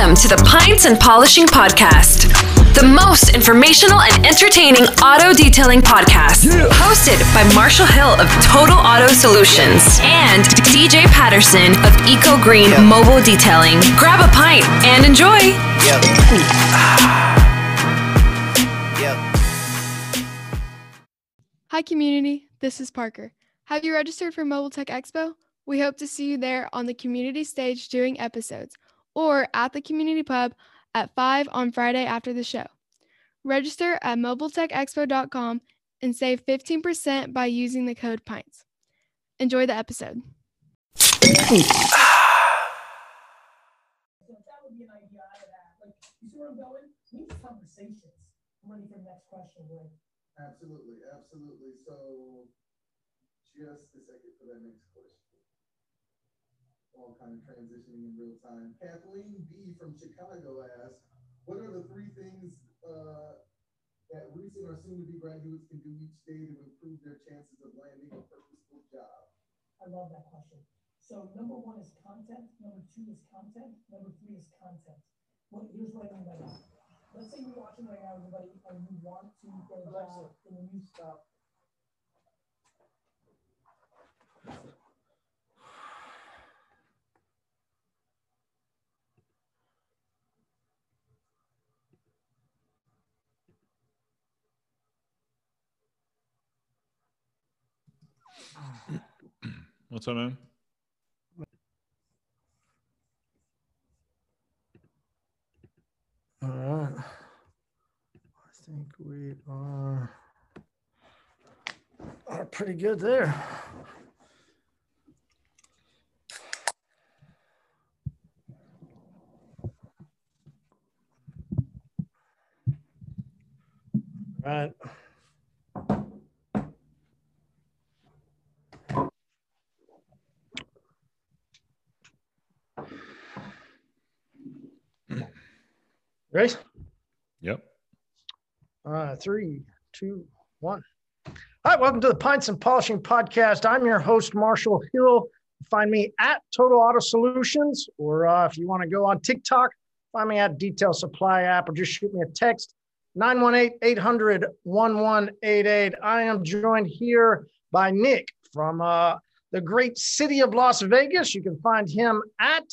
Welcome to the Pints and Polishing Podcast, the most informational and entertaining auto detailing podcast. Hosted by Marshall Hill of Total Auto Solutions and DJ Patterson of Eco Green Mobile Detailing. Grab a pint and enjoy. Yep. yep. Hi, community. This is Parker. Have you registered for Mobile Tech Expo? We hope to see you there on the community stage doing episodes or at the community pub at 5 on Friday after the show. Register at mobiletechexpo.com and save 15% by using the code PINTS. Enjoy the episode. Absolutely, absolutely. So, just a second for that next. All kind of transitioning in real time. Kathleen B from Chicago asks, "What are the three things uh, that recent or soon-to-be graduates can do each day to improve their chances of landing a purposeful job?" I love that question. So number one is content. Number two is content. Number three is content. What, here's what I mean by that. Let's say you're watching right now, everybody, and you want to get a job in the new stuff. What's up, man? All right. I think we are, are pretty good there. All right. Ready? Yep. Right, three, two, one. All right, welcome to the Pints and Polishing Podcast. I'm your host, Marshall Hill. Find me at Total Auto Solutions, or uh, if you want to go on TikTok, find me at Detail Supply app, or just shoot me a text 918 800 1188. I am joined here by Nick from uh, the great city of Las Vegas. You can find him at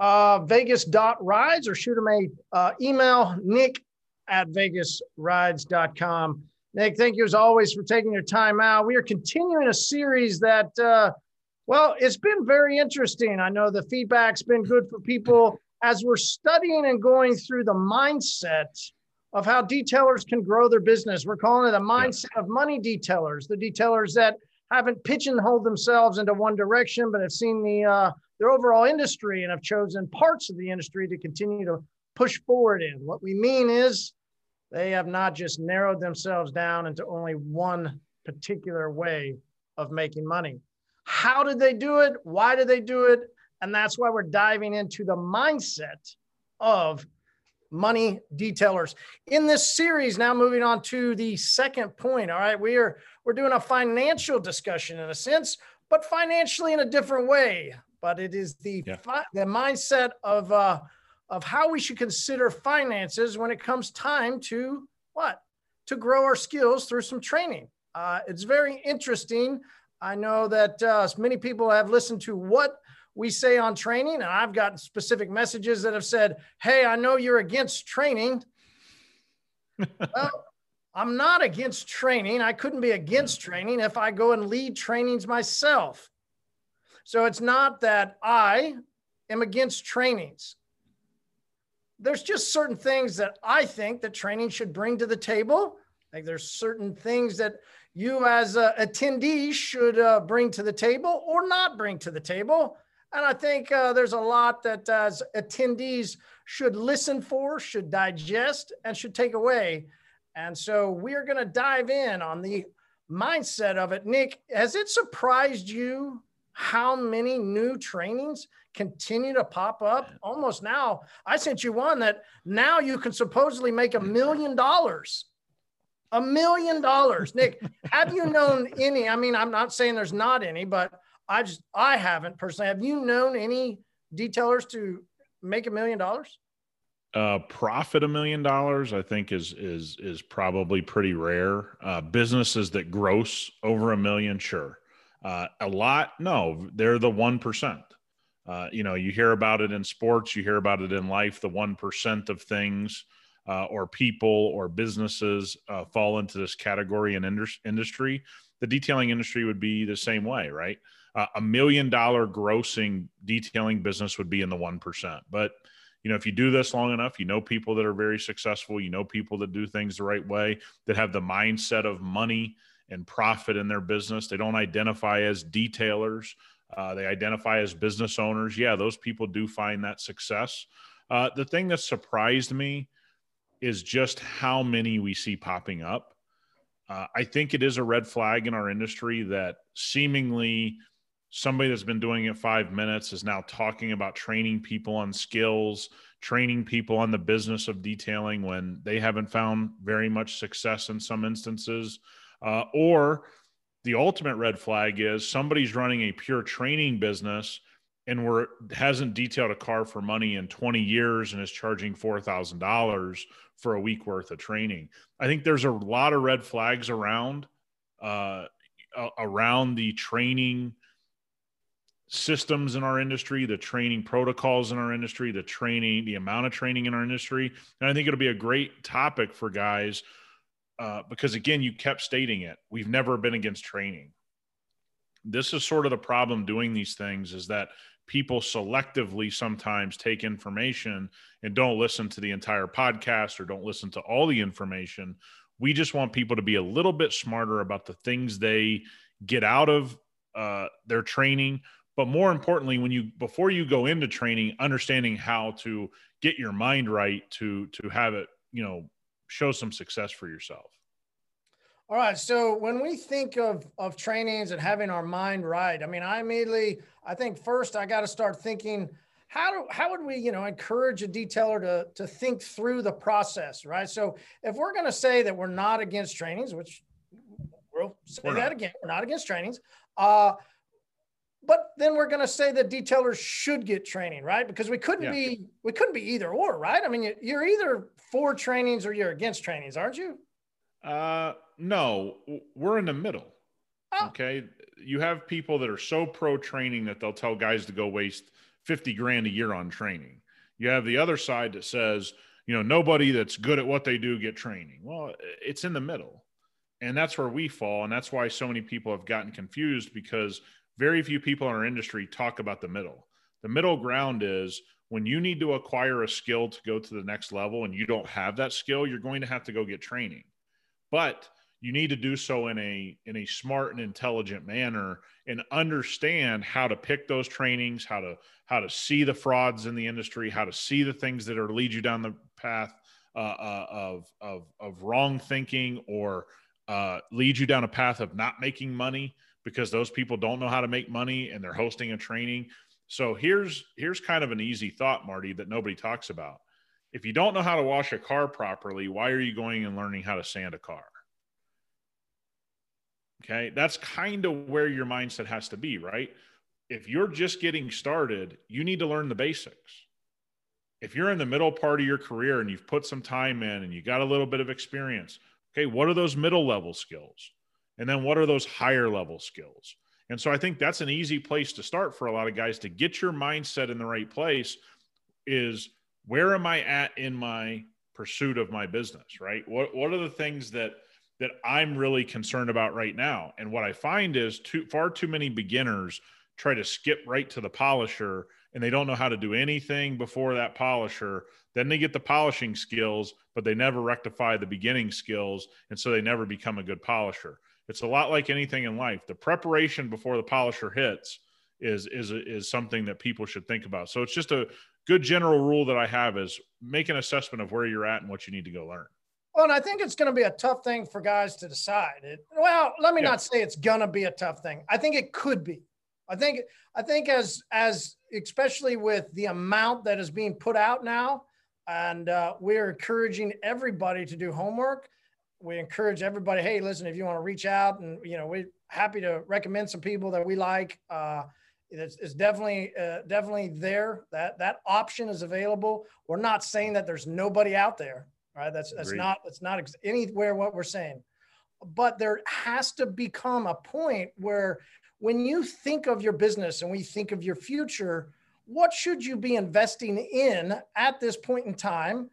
uh, vegas.rides or shoot him a uh, email, nick at vegasrides.com. Nick, thank you as always for taking your time out. We are continuing a series that, uh, well, it's been very interesting. I know the feedback's been good for people as we're studying and going through the mindset of how detailers can grow their business. We're calling it a mindset of money detailers, the detailers that haven't pigeonholed themselves into one direction, but have seen the uh, their overall industry and have chosen parts of the industry to continue to push forward in. What we mean is they have not just narrowed themselves down into only one particular way of making money. How did they do it? Why did they do it? And that's why we're diving into the mindset of money detailers in this series now moving on to the second point all right we are we're doing a financial discussion in a sense but financially in a different way but it is the Yeah. fi- the mindset of uh, of how we should consider finances when it comes time to what to grow our skills through some training. Uh, it's very interesting. I know that uh, many people have listened to what we say on training, and I've gotten specific messages that have said, "Hey, I know you're against training." well, I'm not against training. I couldn't be against training if I go and lead trainings myself. So it's not that I am against trainings. There's just certain things that I think that training should bring to the table. Like there's certain things that you as a attendee should uh, bring to the table or not bring to the table. And I think uh, there's a lot that as attendees should listen for, should digest, and should take away. And so we're going to dive in on the mindset of it. Nick, has it surprised you how many new trainings continue to pop up? Almost now, I sent you one that now you can supposedly make a million dollars. A million dollars. Nick, have you known any? I mean, I'm not saying there's not any, but I just I haven't personally. Have you known any detailers to make a million dollars? Uh, profit a million dollars, I think, is is is probably pretty rare. Uh, businesses that gross over a million, sure. Uh, a lot, no, they're the one percent. Uh, you know, you hear about it in sports, you hear about it in life. The one percent of things uh, or people or businesses uh, fall into this category in industry. The detailing industry would be the same way, right? a million dollar grossing detailing business would be in the one percent, but you know, if you do this long enough, you know people that are very successful, you know people that do things the right way, that have the mindset of money and profit in their business. They don't identify as detailers, uh, they identify as business owners. Yeah, those people do find that success. Uh, the thing that surprised me is just how many we see popping up. Uh, I think it is a red flag in our industry that seemingly somebody that's been doing it five minutes is now talking about training people on skills, training people on the business of detailing when they haven't found very much success in some instances. Uh, or the ultimate red flag is somebody's running a pure training business and we're hasn't detailed a car for money in 20 years and is charging $4,000 for a week worth of training. I think there's a lot of red flags around uh, around the training systems in our industry, the training protocols in our industry, the training, the amount of training in our industry. And I think it'll be a great topic for guys uh, because, again, you kept stating it. We've never been against training. This is sort of the problem doing these things is that people selectively sometimes take information and don't listen to the entire podcast or don't listen to all the information. We just want people to be a little bit smarter about the things they get out of uh, their training but more importantly when you before you go into training understanding how to get your mind right to to have it you know show some success for yourself all right so when we think of of trainings and having our mind right i mean i immediately i think first i got to start thinking how do how would we you know encourage a detailer to to think through the process right so if we're going to say that we're not against trainings which we'll say we're that not. again we're not against trainings uh but then we're going to say that detailers should get training, right? Because we couldn't yeah. be we couldn't be either or, right? I mean, you're either for trainings or you're against trainings, aren't you? Uh, no, we're in the middle. Oh. Okay, you have people that are so pro training that they'll tell guys to go waste fifty grand a year on training. You have the other side that says, you know, nobody that's good at what they do get training. Well, it's in the middle. And that's where we fall. And that's why so many people have gotten confused because very few people in our industry talk about the middle. The middle ground is when you need to acquire a skill to go to the next level and you don't have that skill, you're going to have to go get training. But you need to do so in a in a smart and intelligent manner and understand how to pick those trainings, how to how to see the frauds in the industry, how to see the things that are lead you down the path uh, uh, of of of wrong thinking or uh, lead you down a path of not making money because those people don't know how to make money and they're hosting a training. So here's here's kind of an easy thought, Marty, that nobody talks about. If you don't know how to wash a car properly, why are you going and learning how to sand a car? Okay, that's kind of where your mindset has to be, right? If you're just getting started, you need to learn the basics. If you're in the middle part of your career and you've put some time in and you got a little bit of experience, okay, what are those middle level skills? And then what are those higher level skills? And so I think that's an easy place to start for a lot of guys to get your mindset in the right place is where am I at in my pursuit of my business, right? What what are the things that that I'm really concerned about right now? And what I find is too far too many beginners try to skip right to the polisher and they don't know how to do anything before that polisher. Then they get the polishing skills, but they never rectify the beginning skills. And so they never become a good polisher. It's a lot like anything in life. The preparation before the polisher hits is is is something that people should think about. So it's just a good general rule that I have is make an assessment of where you're at and what you need to go learn. Well, and I think it's going to be a tough thing for guys to decide. It, well, let me yeah. not say it's going to be a tough thing. I think it could be. I think I think as as especially with the amount that is being put out now, and uh, we're encouraging everybody to do homework we encourage everybody hey listen if you want to reach out and you know we're happy to recommend some people that we like uh, it's, it's definitely uh, definitely there. That that option is available. We're not saying that there's nobody out there, right? That's that's Agreed. not that's not ex- anywhere what we're saying. But there has to become a point where when you think of your business and we think of your future, what should you be investing in at this point in time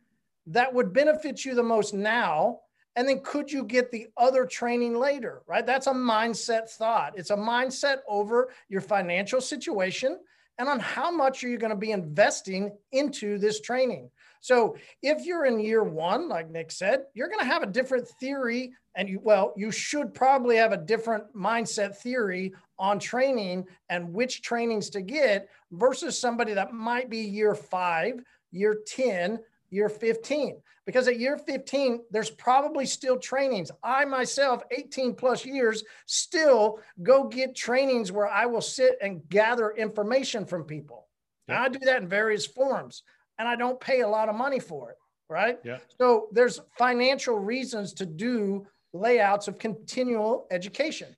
that would benefit you the most now? And then could you get the other training later, right? That's a mindset thought. It's a mindset over your financial situation and on how much are you going to be investing into this training. So if you're in year one, like Nick said, you're going to have a different theory and you, well, you should probably have a different mindset theory on training and which trainings to get versus somebody that might be year five, year 10, year 15. Because at year 15, there's probably still trainings. I myself, 18 plus years, still go get trainings where I will sit and gather information from people. And I do that in various forms and I don't pay a lot of money for it. Right. Yeah. So there's financial reasons to do layouts of continual education.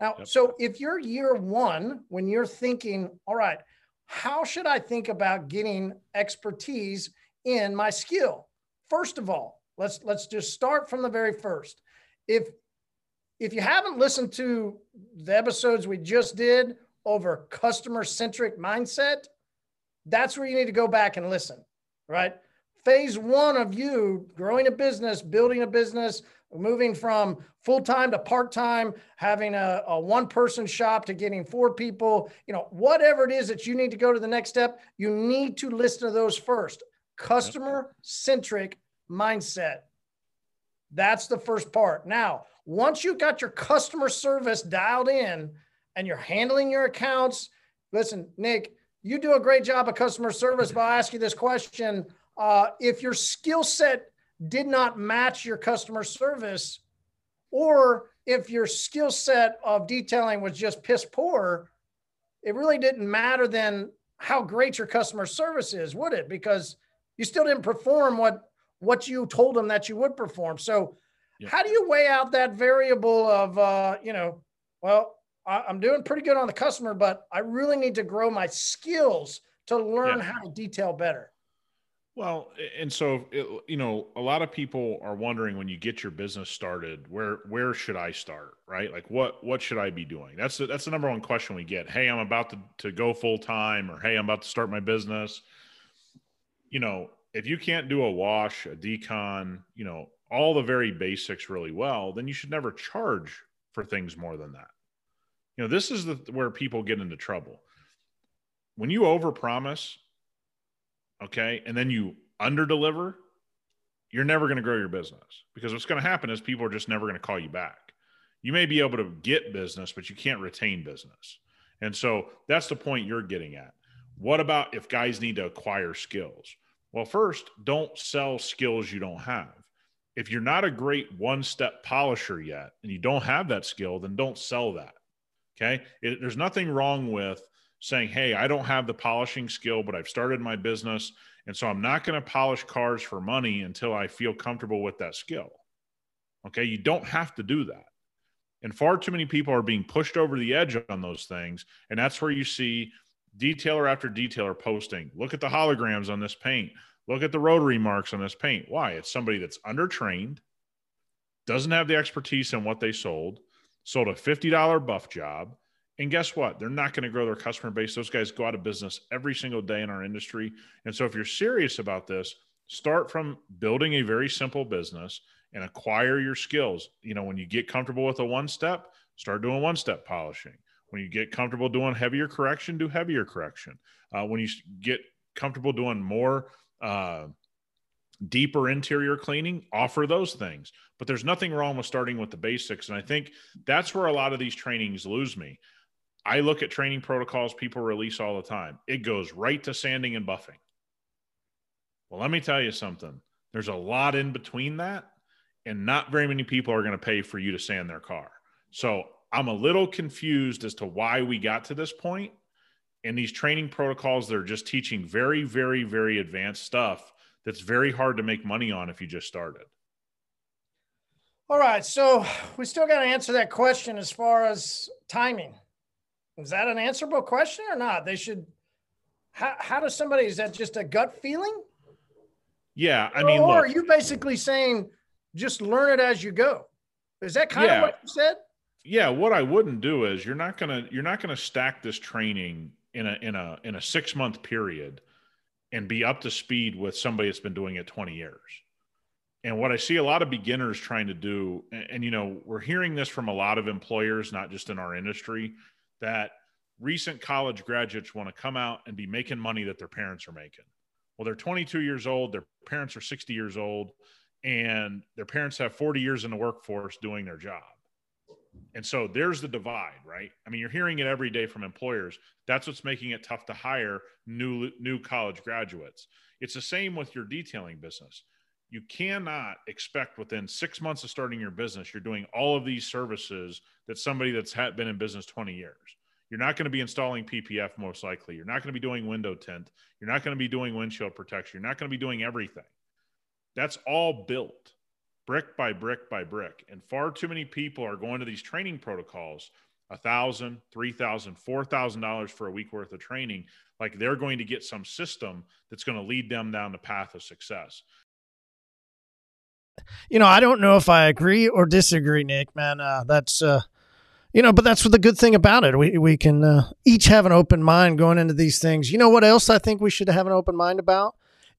Now, Yep. so if you're year one, when you're thinking, all right, how should I think about getting expertise in my skill? First of all, let's let's just start from the very first. If if you haven't listened to the episodes we just did over customer centric mindset, that's where you need to go back and listen, right? Phase one of you growing a business, building a business, moving from full time to part time, having a, a one person shop to getting four people, you know, whatever it is that you need to go to the next step, you need to listen to those first. Customer centric mindset. That's the first part. Now, once you've got your customer service dialed in and you're handling your accounts, listen, Nick, you do a great job of customer service, but I'll ask you this question. Uh, if your skill set did not match your customer service, or if your skill set of detailing was just piss poor, it really didn't matter then how great your customer service is, would it? Because you still didn't perform what what you told them that you would perform. So, how do you weigh out that variable of uh, you know, well, I, I'm doing pretty good on the customer, but I really need to grow my skills to learn Yeah. how to detail better. Well, and so it, you know, a lot of people are wondering when you get your business started, where where should I start, right? Like what what should I be doing? That's the, that's the number one question we get. Hey, I'm about to to go full time, or hey, I'm about to start my business. You know, if you can't do a wash, a decon, you know, all the very basics really well, then you should never charge for things more than that. You know, this is the where people get into trouble. When you overpromise okay, and then you under deliver, you're never going to grow your business because what's going to happen is people are just never going to call you back. You may be able to get business, but you can't retain business. And so that's the point you're getting at. What about if guys need to acquire skills? Well, first, don't sell skills you don't have. If you're not a great one step polisher yet and you don't have that skill, then don't sell that. Okay. It, there's nothing wrong with saying, Hey, I don't have the polishing skill, but I've started my business. And so I'm not going to polish cars for money until I feel comfortable with that skill. Okay. You don't have to do that. And far too many people are being pushed over the edge on those things. And that's where you see detailer after detailer posting look at the holograms on this paint, look at the rotary marks on this paint. Why? It's somebody that's undertrained, doesn't have the expertise in what they sold, sold a $50 buff job. And guess what? They're not going to grow their customer base. Those guys go out of business every single day in our industry. And so, if you're serious about this, start from building a very simple business and acquire your skills. You know, when you get comfortable with a one step, start doing one step polishing. When you get comfortable doing heavier correction, do heavier correction. Uh, when you get comfortable doing more uh, deeper interior cleaning, offer those things. But there's nothing wrong with starting with the basics. And I think that's where a lot of these trainings lose me. I look at training protocols people release all the time. It goes right to sanding and buffing. Well, let me tell you something. There's a lot in between that, and not very many people are going to pay for you to sand their car. So I'm a little confused as to why we got to this point. And these training protocols, they're just teaching very, very, very advanced stuff that's very hard to make money on if you just started. All right. So we still got to answer that question as far as timing. Is that an answerable question or not? They should. How, how does somebody, is that just a gut feeling? Yeah. I mean, or look, are you basically saying just learn it as you go? Is that kind Yeah. of what you said? Yeah what i wouldn't do is you're not gonna you're not gonna stack this training in a in a in a six month period and be up to speed with somebody that's been doing it 20 years. And what i see a lot of beginners trying to do and, and you know we're hearing this from a lot of employers not just in our industry that recent college graduates want to come out and be making money that their parents are making. Well they're 22 years old their parents are 60 years old and their parents have 40 years in the workforce doing their job and so there's the divide, right? I mean, you're hearing it every day from employers. That's what's making it tough to hire new new college graduates. It's the same with your detailing business. You cannot expect within six months of starting your business, you're doing all of these services that somebody that's been in business 20 years. You're not going to be installing PPF most likely. You're not going to be doing window tint. You're not going to be doing windshield protection. You're not going to be doing everything. That's all built brick by brick by brick. And far too many people are going to these training protocols, a thousand, three thousand, four thousand dollars for a week worth of training, like they're going to get some system that's going to lead them down the path of success. you know, I don't know if I agree or disagree, Nick. Man, uh, that's uh, you know, but that's the good thing about it. We we can uh, each have an open mind going into these things. You know what else I think we should have an open mind about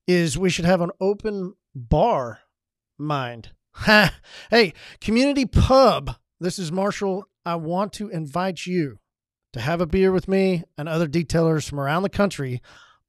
is we should have an open bar mind. Hey, community pub. This is Marshall. I want to invite you to have a beer with me and other detailers from around the country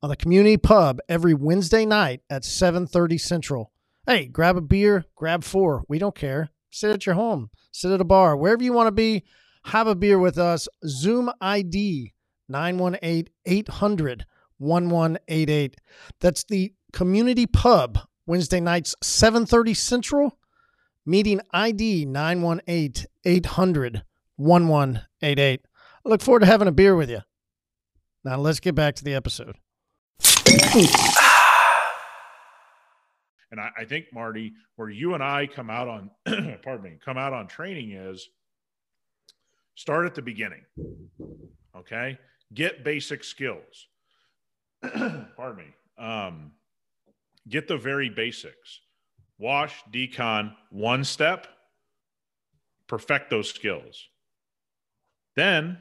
on the community pub every Wednesday night at 7:30 Central. Hey, grab a beer, grab four. We don't care. Sit at your home, sit at a bar, wherever you want to be. Have a beer with us. Zoom ID 918 800 1188. That's the community pub, Wednesday nights, 7:30 Central. Meeting ID 918 800 1188. I look forward to having a beer with you. Now let's get back to the episode. And I, I think, Marty, where you and I come out on, pardon me, come out on training is start at the beginning. Okay. Get basic skills. pardon me. Um, get the very basics. Wash, decon, one step, perfect those skills. Then,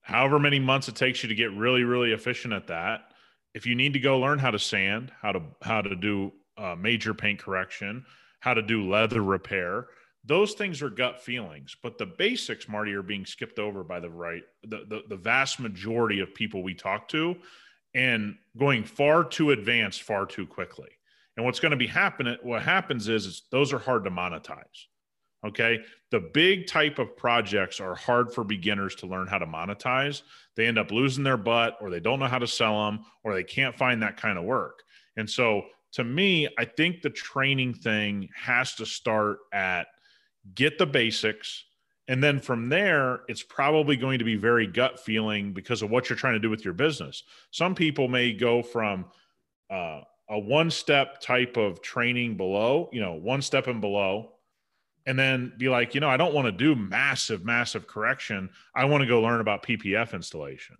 however many months it takes you to get really, really efficient at that, if you need to go learn how to sand, how to how to do uh, major paint correction, how to do leather repair, those things are gut feelings. But the basics, Marty, are being skipped over by the right the the, the vast majority of people we talk to, and going far too advanced, far too quickly. And what's going to be happening? What happens is, is those are hard to monetize. Okay. The big type of projects are hard for beginners to learn how to monetize. They end up losing their butt or they don't know how to sell them or they can't find that kind of work. And so to me, I think the training thing has to start at get the basics. And then from there, it's probably going to be very gut feeling because of what you're trying to do with your business. Some people may go from uh, a one step type of training below, you know, one step and below, and then be like, you know, I don't want to do massive, massive correction. I want to go learn about PPF installation.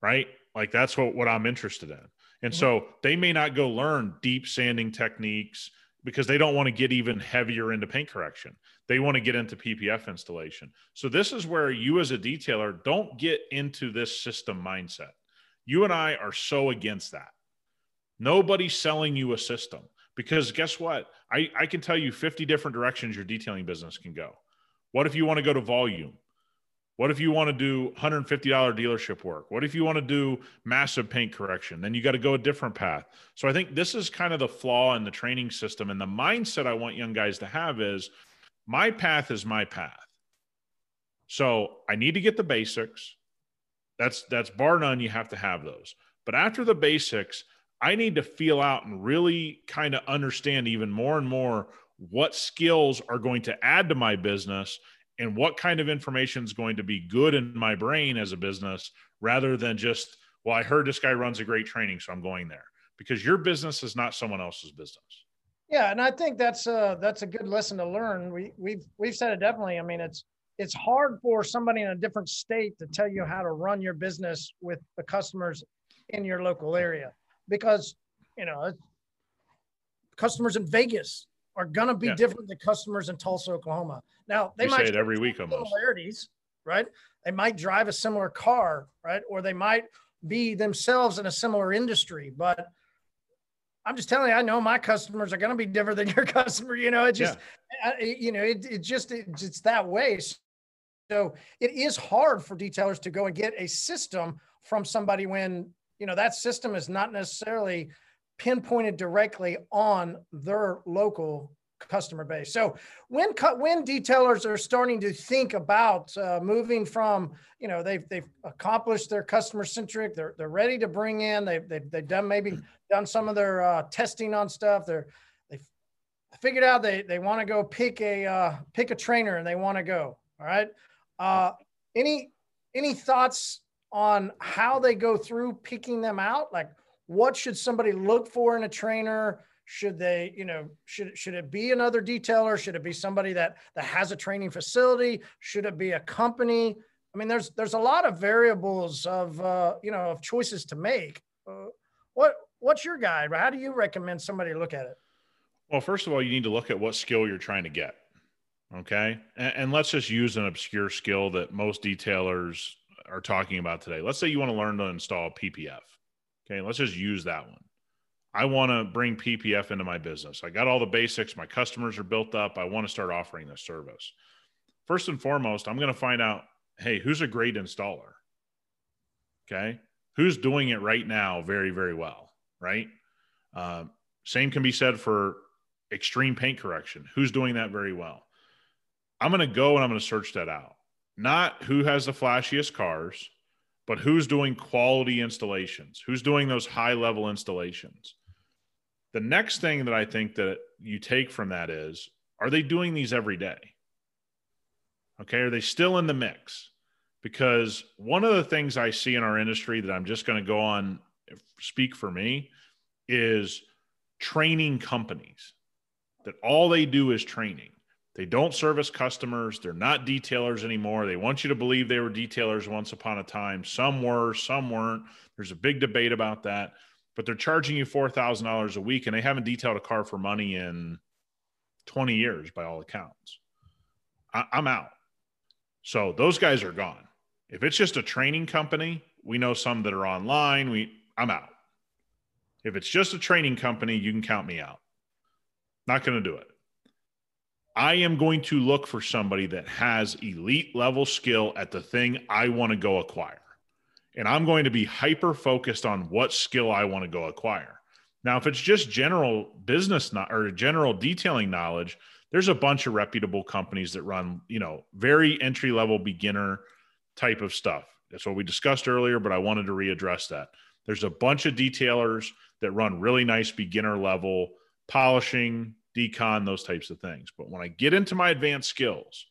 Right? Like that's what, what I'm interested in. And so they may not go learn deep sanding techniques because they don't want to get even heavier into paint correction. They want to get into PPF installation. So this is where you as a detailer don't get into this system mindset. You and I are so against that. Nobody's selling you a system because guess what? I, I can tell you 50 different directions your detailing business can go. What if you want to go to volume? What if you want to do $150 dealership work? What if you want to do massive paint correction? Then you got to go a different path. So I think this is kind of the flaw in the training system. And the mindset I want young guys to have is my path is my path. So I need to get the basics. That's that's bar none. You have to have those. But after the basics, I need to feel out and really kind of understand even more and more what skills are going to add to my business and what kind of information is going to be good in my brain as a business rather than just, well, I heard this guy runs a great training, so I'm going there. Because your business is not someone else's business. Yeah, and I think that's a that's a good lesson to learn. We we've we've said it definitely. I mean, it's it's hard for somebody in a different state to tell you how to run your business with the customers in your local area because you know customers in Vegas are going to be Yeah. different than customers in Tulsa, Oklahoma. Now they We might say it every week almost. similarities, right? They might drive a similar car, right? Or they might be themselves in a similar industry, but I'm just telling you, I know my customers are going to be different than your customer. You know, it just, I- you know, it, it just, it's it's that way. So it is hard for detailers to go and get a system from somebody when, you know, that system is not necessarily pinpointed directly on their local customer base. So when cut when detailers are starting to think about uh, moving from, you know, they've they've accomplished their customer centric, they're they're ready to bring in, they've they've, they've done maybe done some of their uh, testing on stuff. They're they've figured out they they want to go pick a uh, pick a trainer and they want to go. All right. Uh, any any thoughts on how they go through picking them out? Like what should somebody look for in a trainer? Should they, you know, should should it be another detailer? Should it be somebody that that has a training facility? Should it be a company? I mean, there's there's a lot of variables of uh, you know of choices to make. Uh, what what's your guide? How do you recommend somebody look at it? Well, first of all, you need to look at what skill you're trying to get. Okay. And, and, let's just use an obscure skill that most detailers are talking about today. Let's say you want to learn to install PPF. Okay. Let's just use that one. I want to bring PPF into my business. I got all the basics. My customers are built up. I want to start offering this service. First and foremost, I'm going to find out hey, who's a great installer? Okay. Who's doing it right now very, very well? Right. Um, same can be said for extreme paint correction. Who's doing that very well? I'm going to go and I'm going to search that out. Not who has the flashiest cars, but who's doing quality installations, who's doing those high level installations. The next thing that I think that you take from that is are they doing these every day? Okay, are they still in the mix? Because one of the things I see in our industry that I'm just going to go on speak for me is training companies that all they do is training. They don't service customers. They're not detailers anymore. They want you to believe they were detailers once upon a time. Some were, some weren't. There's a big debate about that. But they're charging you $4,000 a week and they haven't detailed a car for money in 20 years by all accounts. I- I'm out. So those guys are gone. If it's just a training company, we know some that are online. We I'm out. If it's just a training company, you can count me out. Not going to do it. I am going to look for somebody that has elite level skill at the thing I want to go acquire. And I'm going to be hyper focused on what skill I want to go acquire. Now, if it's just general business no- or general detailing knowledge, there's a bunch of reputable companies that run, you know, very entry level beginner type of stuff. That's what we discussed earlier, but I wanted to readdress that. There's a bunch of detailers that run really nice beginner level polishing, decon, those types of things. But when I get into my advanced skills,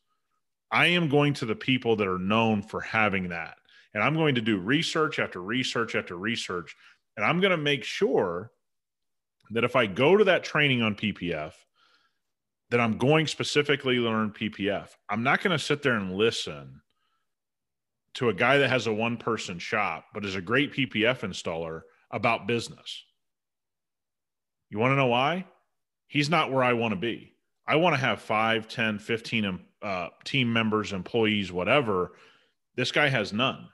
I am going to the people that are known for having that. And I'm going to do research after research after research. And I'm going to make sure that if I go to that training on PPF, that I'm going specifically learn PPF. I'm not going to sit there and listen to a guy that has a one person shop, but is a great PPF installer about business. You want to know why? He's not where I want to be. I want to have 5, 10, 15 uh, team members, employees, whatever. This guy has none.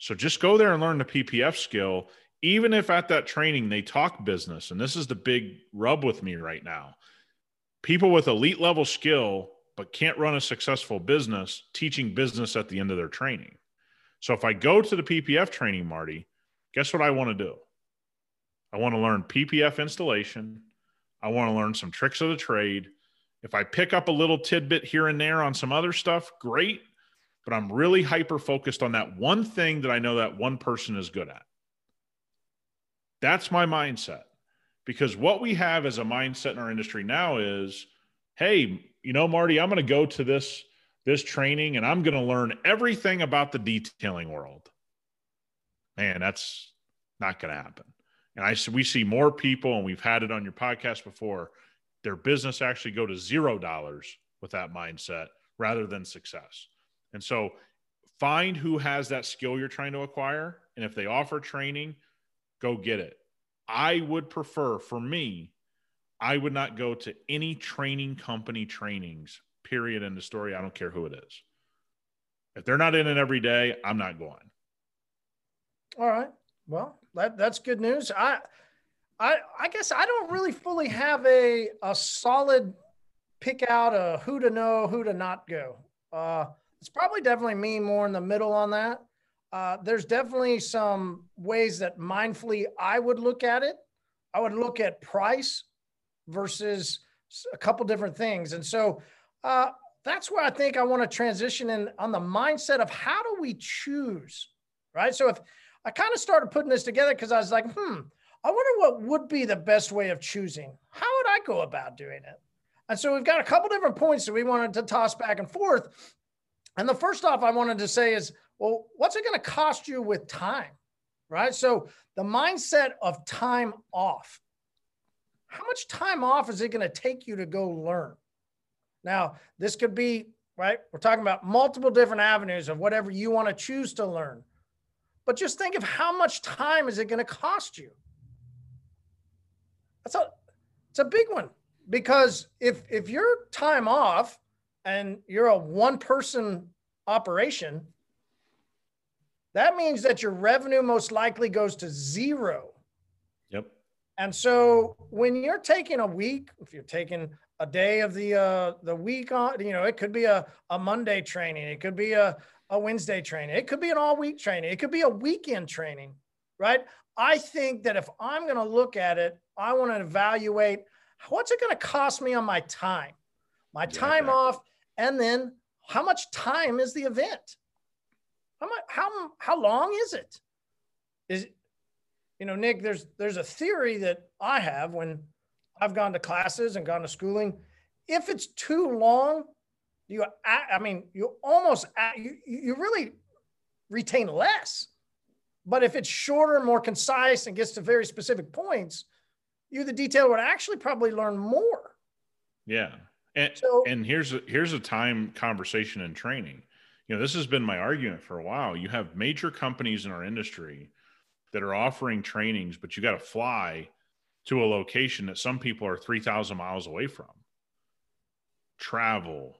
So just go there and learn the PPF skill. Even if at that training they talk business, and this is the big rub with me right now people with elite level skill but can't run a successful business teaching business at the end of their training. So if I go to the PPF training, Marty, guess what I want to do? I want to learn PPF installation. I want to learn some tricks of the trade. If I pick up a little tidbit here and there on some other stuff, great. But I'm really hyper focused on that one thing that I know that one person is good at. That's my mindset because what we have as a mindset in our industry now is hey you know marty i'm going to go to this this training and i'm going to learn everything about the detailing world man that's not going to happen and i we see more people and we've had it on your podcast before their business actually go to zero dollars with that mindset rather than success. And so find who has that skill you're trying to acquire. And if they offer training, go get it. I would prefer, for me, I would not go to any training company trainings, period, in the story. I don't care who it is. If they're not in it every day, I'm not going. All right. Well, that, that's good news. I, I, I guess I don't really fully have a, a solid pick out a who to know, who to not go. Uh, it's probably definitely me more in the middle on that. Uh, there's definitely some ways that mindfully I would look at it. I would look at price versus a couple different things. And so uh, that's where I think I want to transition in on the mindset of how do we choose, right? So if I kind of started putting this together because I was like, hmm, I wonder what would be the best way of choosing. How would I go about doing it? And so we've got a couple different points that we wanted to toss back and forth. And the first off, I wanted to say is, well, what's it going to cost you with time? Right. So the mindset of time off. How much time off is it going to take you to go learn? Now, this could be, right? We're talking about multiple different avenues of whatever you want to choose to learn. But just think of how much time is it going to cost you? That's a it's a big one because if if you're time off and you're a one person operation, that means that your revenue most likely goes to zero. Yep. And so when you're taking a week, if you're taking a day of the uh, the week on, you know, it could be a, a Monday training, it could be a, a Wednesday training, it could be an all week training, it could be a weekend training, right? I think that if I'm going to look at it, I want to evaluate what's it going to cost me on my time, my time off, and then how much time is the event? How much? How how long is it? Is you know, Nick? There's there's a theory that I have when I've gone to classes and gone to schooling. If it's too long, you I mean, you almost you you really retain less. But if it's shorter, more concise, and gets to very specific points, you, the detail would actually probably learn more. Yeah. And, so, and here's a, here's a time conversation and training. You know, this has been my argument for a while. You have major companies in our industry that are offering trainings, but you got to fly to a location that some people are 3,000 miles away from. Travel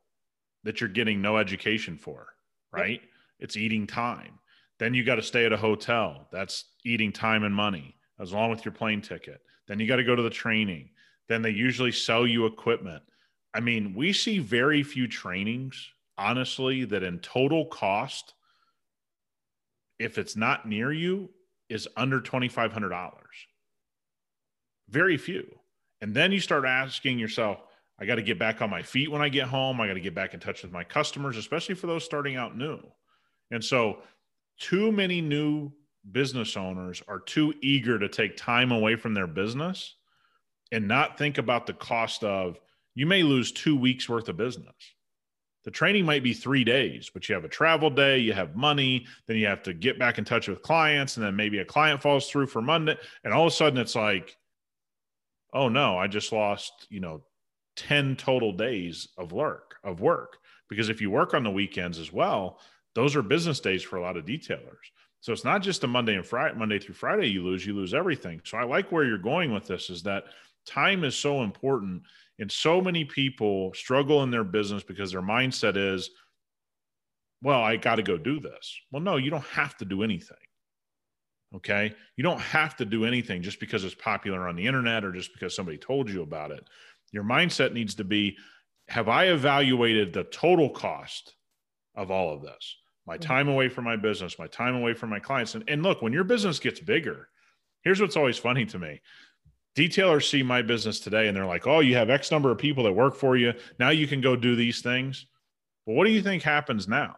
that you're getting no education for, right? Yep. It's eating time. Then you got to stay at a hotel. That's eating time and money, as long with your plane ticket. Then you got to go to the training. Then they usually sell you equipment. I mean, we see very few trainings, honestly, that in total cost, if it's not near you, is under $2,500. Very few. And then you start asking yourself, I got to get back on my feet when I get home. I got to get back in touch with my customers, especially for those starting out new. And so too many new business owners are too eager to take time away from their business and not think about the cost of you may lose two weeks worth of business. The training might be three days, but you have a travel day, you have money, then you have to get back in touch with clients, and then maybe a client falls through for Monday, and all of a sudden it's like, oh no, I just lost, you know, 10 total days of work of work. Because if you work on the weekends as well, those are business days for a lot of detailers. So it's not just a Monday and Friday, Monday through Friday you lose, you lose everything. So I like where you're going with this is that time is so important and so many people struggle in their business because their mindset is well, I got to go do this. Well, no, you don't have to do anything. Okay? You don't have to do anything just because it's popular on the internet or just because somebody told you about it. Your mindset needs to be have I evaluated the total cost of all of this? my mm-hmm. time away from my business, my time away from my clients. And, and look, when your business gets bigger, here's what's always funny to me. Detailers see my business today and they're like, oh, you have X number of people that work for you. Now you can go do these things. But what do you think happens now?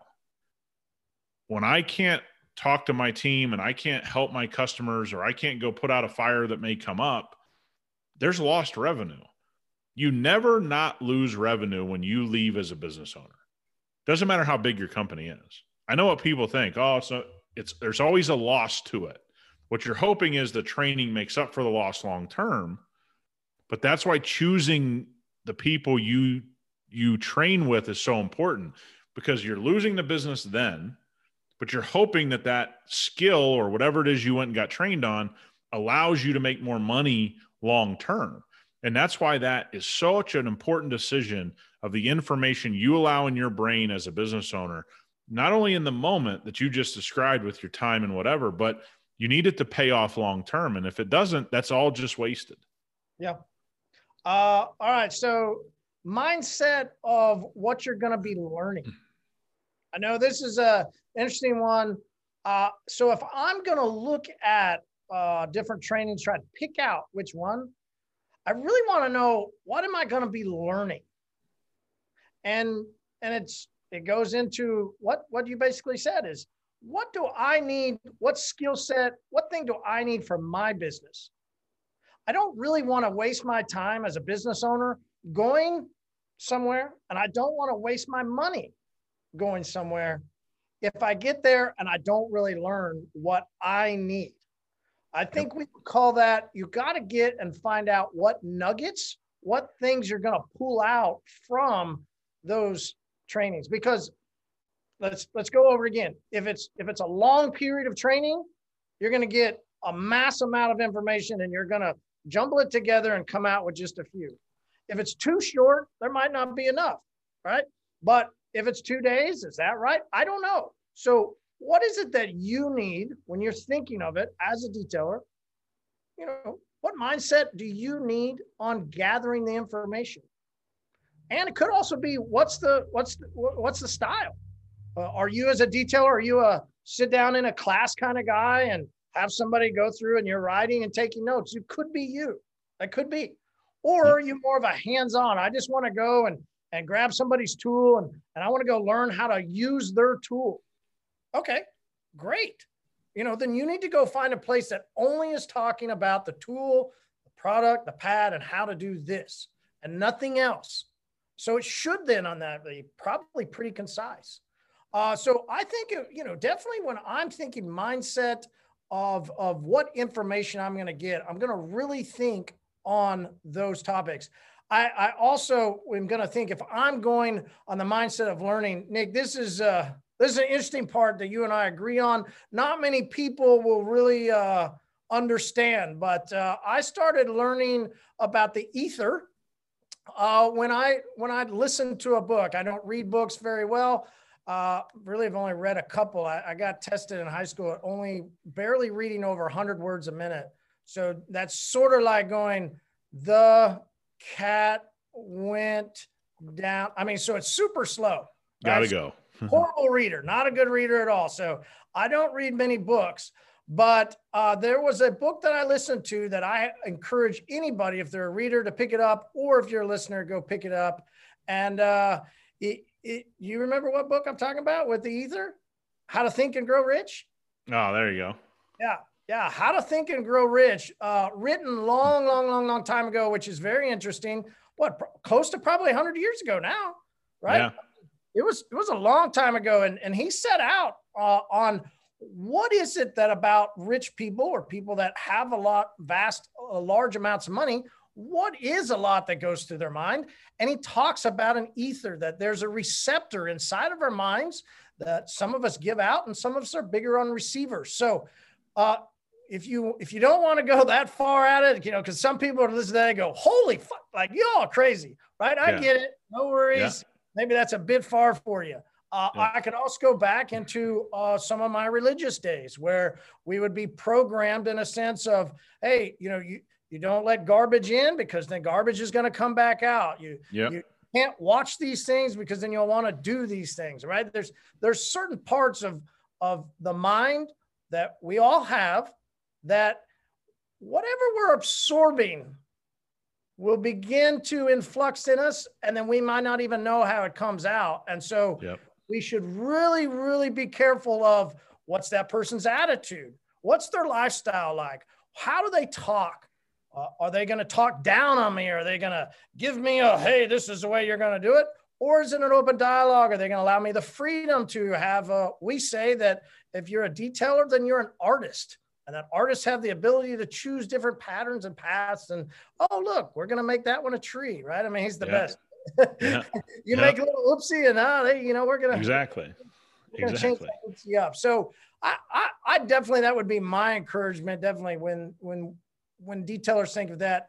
When I can't talk to my team and I can't help my customers or I can't go put out a fire that may come up, there's lost revenue. You never not lose revenue when you leave as a business owner. Doesn't matter how big your company is. I know what people think. Oh, so it's there's always a loss to it. What you're hoping is the training makes up for the loss long term. But that's why choosing the people you you train with is so important because you're losing the business then, but you're hoping that that skill or whatever it is you went and got trained on allows you to make more money long term. And that's why that is such an important decision of the information you allow in your brain as a business owner, not only in the moment that you just described with your time and whatever, but you need it to pay off long term. And if it doesn't, that's all just wasted. Yeah. Uh, all right. So, mindset of what you're going to be learning. I know this is a interesting one. Uh, so, if I'm going to look at uh, different trainings, try to pick out which one, I really want to know what am I going to be learning, and and it's it goes into what what you basically said is what do I need? What skill set? What thing do I need for my business? I don't really want to waste my time as a business owner going somewhere, and I don't want to waste my money going somewhere if I get there and I don't really learn what I need. I think we call that you got to get and find out what nuggets, what things you're going to pull out from those trainings because let's let's go over again. If it's if it's a long period of training, you're going to get a mass amount of information and you're going to jumble it together and come out with just a few. If it's too short, there might not be enough, right? But if it's 2 days, is that right? I don't know. So what is it that you need when you're thinking of it as a detailer? You know, what mindset do you need on gathering the information? And it could also be what's the what's the, what's the style? Uh, are you as a detailer, are you a sit down in a class kind of guy and have somebody go through and you're writing and taking notes? You could be you. That could be. Or are you more of a hands-on? I just want to go and and grab somebody's tool and, and I want to go learn how to use their tool. Okay, great. You know, then you need to go find a place that only is talking about the tool, the product, the pad, and how to do this and nothing else. So it should then on that be probably pretty concise. Uh, so I think, you know, definitely when I'm thinking mindset of, of what information I'm going to get, I'm going to really think on those topics. I, I also am going to think if I'm going on the mindset of learning, Nick, this is, uh, this is an interesting part that you and I agree on. Not many people will really uh, understand, but uh, I started learning about the ether uh, when I when I listened to a book. I don't read books very well, uh, really, I've only read a couple. I, I, got tested in high school at only barely reading over 100 words a minute. So that's sort of like going, the cat went down. I mean, so it's super slow. Gotta go. horrible reader, not a good reader at all. So I don't read many books, but uh, there was a book that I listened to that I encourage anybody, if they're a reader, to pick it up, or if you're a listener, go pick it up. And uh, it, it, you remember what book I'm talking about with the ether? How to Think and Grow Rich? Oh, there you go. Yeah. Yeah. How to Think and Grow Rich, uh, written long, long, long, long time ago, which is very interesting. What, close to probably 100 years ago now, right? Yeah. It was it was a long time ago, and and he set out uh, on what is it that about rich people or people that have a lot vast, uh, large amounts of money what is a lot that goes through their mind? And he talks about an ether, that there's a receptor inside of our minds that some of us give out and some of us are bigger on receivers. So, uh, if you if you don't want to go that far at it, you know, because some people are listening to that and go, "Holy fuck!" Like y'all crazy, right? I yeah. get it. No worries. Yeah. Maybe that's a bit far for you. Uh, yeah. I could also go back into uh, some of my religious days where we would be programmed in a sense of, hey, you know, you you don't let garbage in because then garbage is going to come back out. You, yep. you can't watch these things because then you'll want to do these things, right? There's there's certain parts of of the mind that we all have that whatever we're absorbing will begin to influx in us and then we might not even know how it comes out. And so yep. we should really really be careful of what's that person's attitude? What's their lifestyle like? How do they talk? Uh, are they going to talk down on me? Are they going to give me a, hey, this is the way you're going to do it? Or is it an open dialogue? Are they going to allow me the freedom to have a, we say that if you're a detailer, then you're an artist. And that artists have the ability to choose different patterns and paths. And oh, look, we're going to make that one a tree, right? I mean, he's the yeah. best. Yeah. you Yeah. make a little oopsie, and uh, they, you know, we're gonna Exactly. we're gonna change Exactly. that oopsie up. So I, I, I definitely that would be my encouragement. Definitely when when when detailers think of that.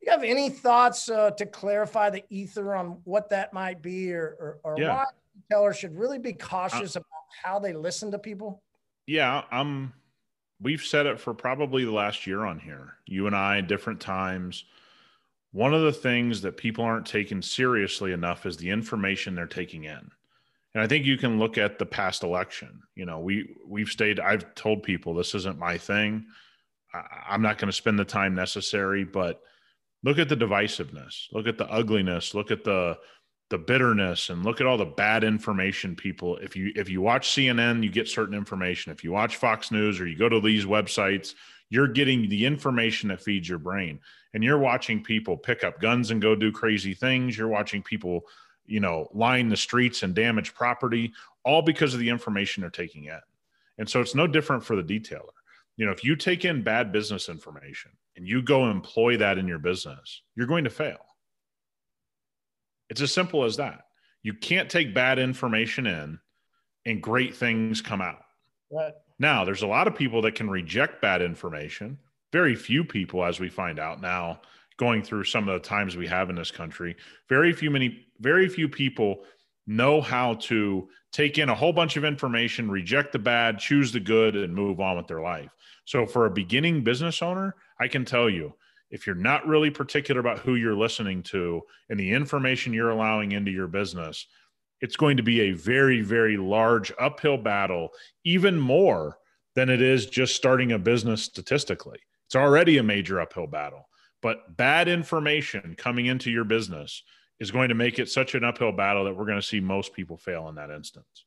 You have any thoughts uh, to clarify the ether on what that might be, or or, or Yeah. why detailers should really be cautious about how they listen to people? Yeah, I'm. We've said it for probably the last year on here. You and I, different times. One of the things that people aren't taking seriously enough is the information they're taking in. And I think you can look at the past election. You know, we we've stayed. I've told people this isn't my thing. I, I'm not going to spend the time necessary, but look at the divisiveness. Look at the ugliness. Look at the the bitterness and look at all the bad information people if you if you watch cnn you get certain information. If you watch fox news or you go to these websites you're getting the information that feeds your brain. And you're watching people pick up guns and go do crazy things. You're watching people you know line the streets and damage property all because of the information they're taking in. And so it's no different for the detailer you know if you take in bad business information and you go employ that in your business you're going to fail it's as simple as that. You can't take bad information in and great things come out. Right. Now, there's a lot of people that can reject bad information. Very few people, as we find out now, going through some of the times we have in this country, very few many, very few people know how to take in a whole bunch of information, reject the bad, choose the good, and move on with their life. So, for a beginning business owner, I can tell you if you're not really particular about who you're listening to and the information you're allowing into your business, it's going to be a very, very large uphill battle, even more than it is just starting a business statistically. It's already a major uphill battle, but bad information coming into your business is going to make it such an uphill battle that we're going to see most people fail in that instance.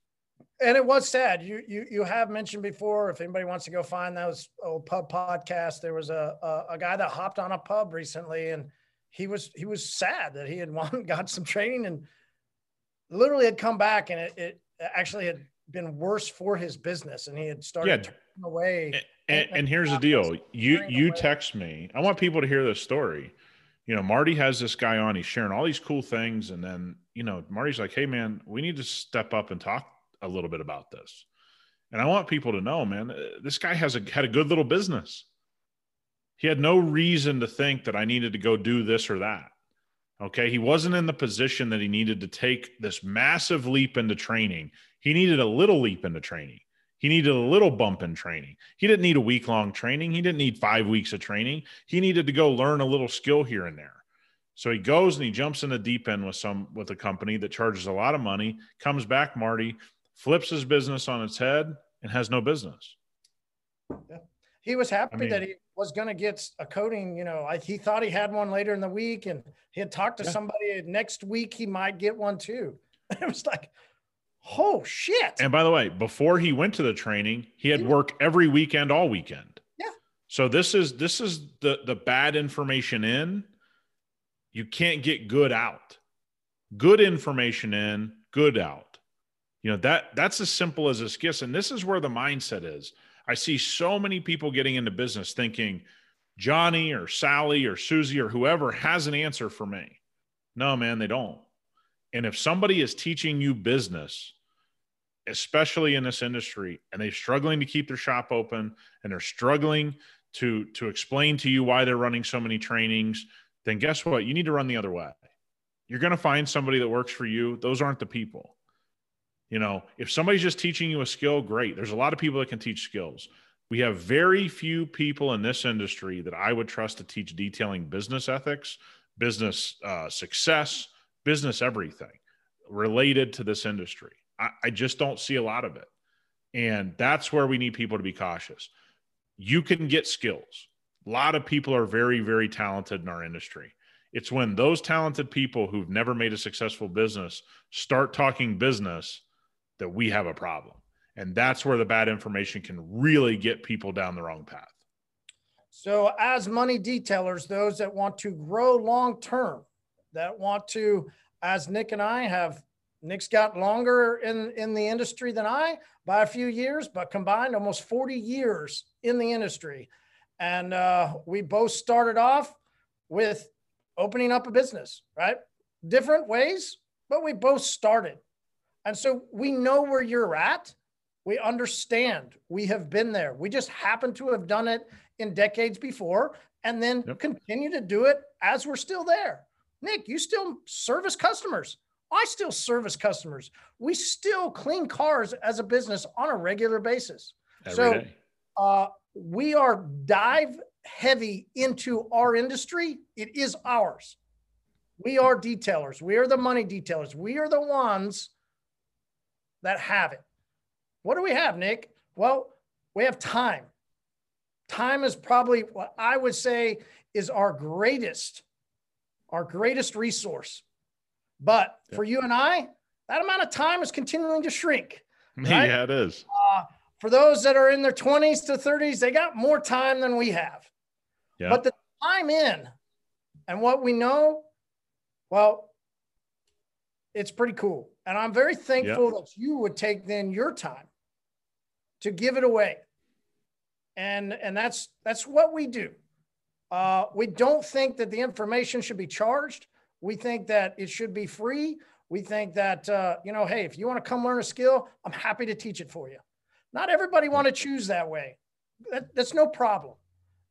And it was sad. You you you have mentioned before. If anybody wants to go find those old pub podcasts, there was a, a a guy that hopped on a pub recently, and he was he was sad that he had won, got some training, and literally had come back, and it, it actually had been worse for his business, and he had started Yeah. turning away. And, and here's the deal you you text me i want people to hear this story you know marty has this guy on he's sharing all these cool things and then you know marty's like hey man we need to step up and talk a little bit about this. And i want people to know man uh, this guy has a had a good little business. He had no reason to think that i needed to go do this or that okay? He wasn't in the position that he needed to take this massive leap into training. He needed a little leap into training he needed a little bump in training. He didn't need a week long training. He didn't need five weeks of training. He needed to go learn a little skill here and there. So he goes and he jumps in the deep end with some with a company that charges a lot of money, comes back, Marty, flips his business on its head and has no business. Yeah. he was happy I mean- that he was going to get a coating. You know, I, he thought he had one later in the week, and he had talked to Yeah. somebody next week. He might get one too. It was like, oh shit! And by the way, before he went to the training, he had work every weekend, all weekend. Yeah. So this is this is the the bad information in. You can't get good out. Good information in, good out. You know that that's as simple as this gets. And this is where the mindset is. I see so many people getting into business thinking Johnny or Sally or Susie or whoever has an answer for me. No, man, they don't. And if somebody is teaching you business, especially in this industry, and they're struggling to keep their shop open and they're struggling to to explain to you why they're running so many trainings, then guess what? You need to run the other way. You're going to find somebody that works for you. Those aren't the people. You know, if somebody's just teaching you a skill, great. There's a lot of people that can teach skills. We have very few people in this industry that I would trust to teach detailing business ethics, business uh, success, business everything related to this industry. I, I just don't see a lot of it. And that's where we need people to be cautious. You can get skills. A lot of people are very, very talented in our industry. It's when those talented people who've never made a successful business start talking business that we have a problem. And that's where the bad information can really get people down the wrong path. So, as money detailers, those that want to grow long term, that want to, as Nick and I have, Nick's got longer in, in the industry than I by a few years, but combined almost 40 years in the industry. And uh, we both started off with opening up a business, right? different ways, but we both started. And so we know where you're at. We understand. We have been there. We just happen to have done it in decades before and then Yep. continue to do it as we're still there. Nick, you still service customers. I still service customers. We still clean cars as a business on a regular basis. Every So-. Uh, we are dive heavy into our industry. It is ours. We are detailers. We are the money detailers. We are the ones that have it. What do we have, Nick? Well, we have time. Time is probably what I would say is our greatest, our greatest resource. But for you and I, that amount of time is continuing to shrink. right? Yeah, it is. Uh, for those that are in their 20s to 30s, they got more time than we have. Yeah. But the time in and what we know, well, it's pretty cool. And I'm very thankful that you would take then your time to give it away. And and that's that's what we do. Uh, we don't think that the information should be charged. We think that it should be free. We think that uh, you know, hey, if you want to come learn a skill, I'm happy to teach it for you. Not everybody want to choose that way. That, that's no problem.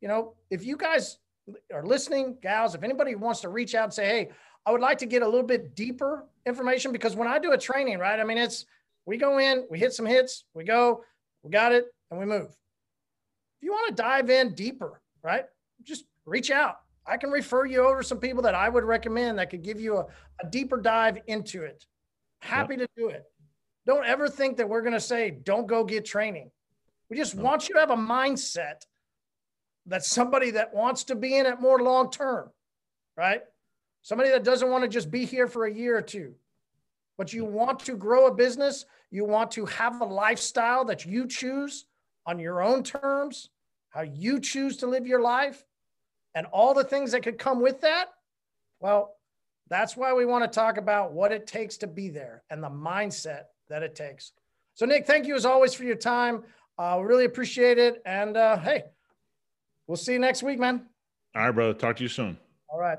You know, if you guys are listening, gals, if anybody wants to reach out and say, hey, I would like to get a little bit deeper information because when I do a training, right? I mean, it's we go in, we hit some hits, we go, we got it, and we move. If you want to dive in deeper, right? Just reach out. I can refer you over some people that I would recommend that could give you a, a deeper dive into it. Happy to do it. Don't ever think that we're going to say, don't go get training. We just want you to have a mindset that somebody that wants to be in it more long term, right? Somebody that doesn't want to just be here for a year or two, but you want to grow a business. You want to have a lifestyle that you choose on your own terms, how you choose to live your life, and all the things that could come with that. Well, that's why we want to talk about what it takes to be there and the mindset that it takes. So, Nick, thank you as always for your time. Uh, we really appreciate it. And uh, hey, we'll see you next week, man. All right, brother. Talk to you soon. All right.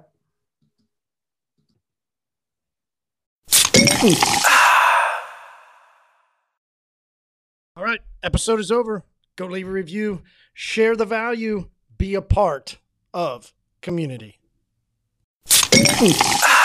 All right, episode is over. Go leave a review, share the value, be a part of community.